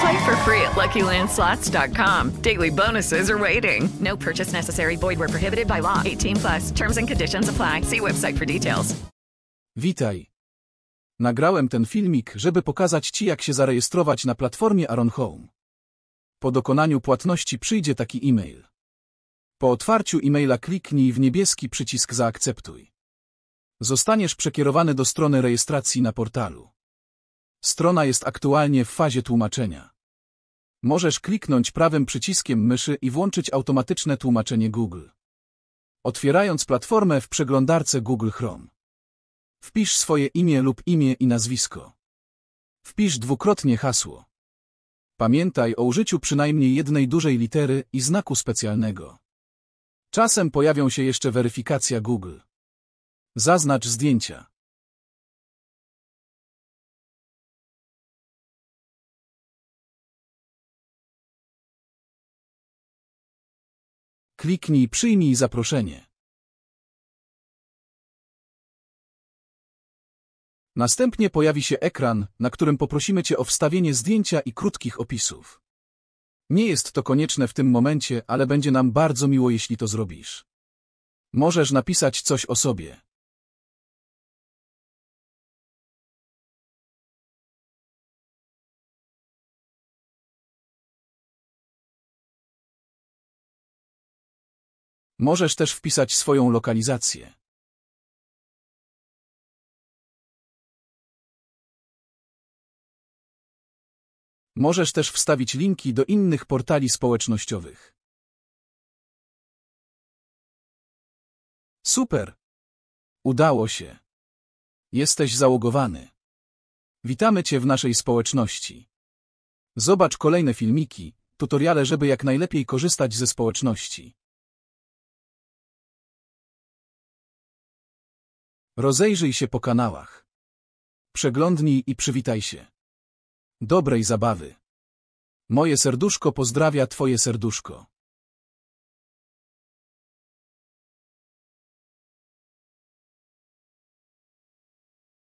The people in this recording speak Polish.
Play for free at LuckyLandSlots.com. Daily bonuses are waiting. No purchase necessary. Void where prohibited by law. 18 plus. Terms and conditions apply. See website for details. Witaj. Nagrałem ten filmik, żeby pokazać Ci, jak się zarejestrować na platformie Aron Home. Po dokonaniu płatności przyjdzie taki e-mail. Po otwarciu e-maila kliknij w niebieski przycisk Zaakceptuj. Zostaniesz przekierowany do strony rejestracji na portalu. Strona jest aktualnie w fazie tłumaczenia. Możesz kliknąć prawym przyciskiem myszy i włączyć automatyczne tłumaczenie Google. Otwierając platformę w przeglądarce Google Chrome. Wpisz swoje imię lub imię i nazwisko. Wpisz dwukrotnie hasło. Pamiętaj o użyciu przynajmniej jednej dużej litery i znaku specjalnego. Czasem pojawią się jeszcze weryfikacja Google. Zaznacz zdjęcia. Kliknij Przyjmij zaproszenie. Następnie pojawi się ekran, na którym poprosimy Cię o wstawienie zdjęcia i krótkich opisów. Nie jest to konieczne w tym momencie, ale będzie nam bardzo miło, jeśli to zrobisz. Możesz napisać coś o sobie. Możesz też wpisać swoją lokalizację. Możesz też wstawić linki do innych portali społecznościowych. Super! Udało się. Jesteś załogowany. Witamy Cię w naszej społeczności. Zobacz kolejne filmiki, tutoriale, żeby jak najlepiej korzystać ze społeczności. Rozejrzyj się po kanałach. Przeglądnij i przywitaj się. Dobrej zabawy. Moje serduszko pozdrawia Twoje serduszko.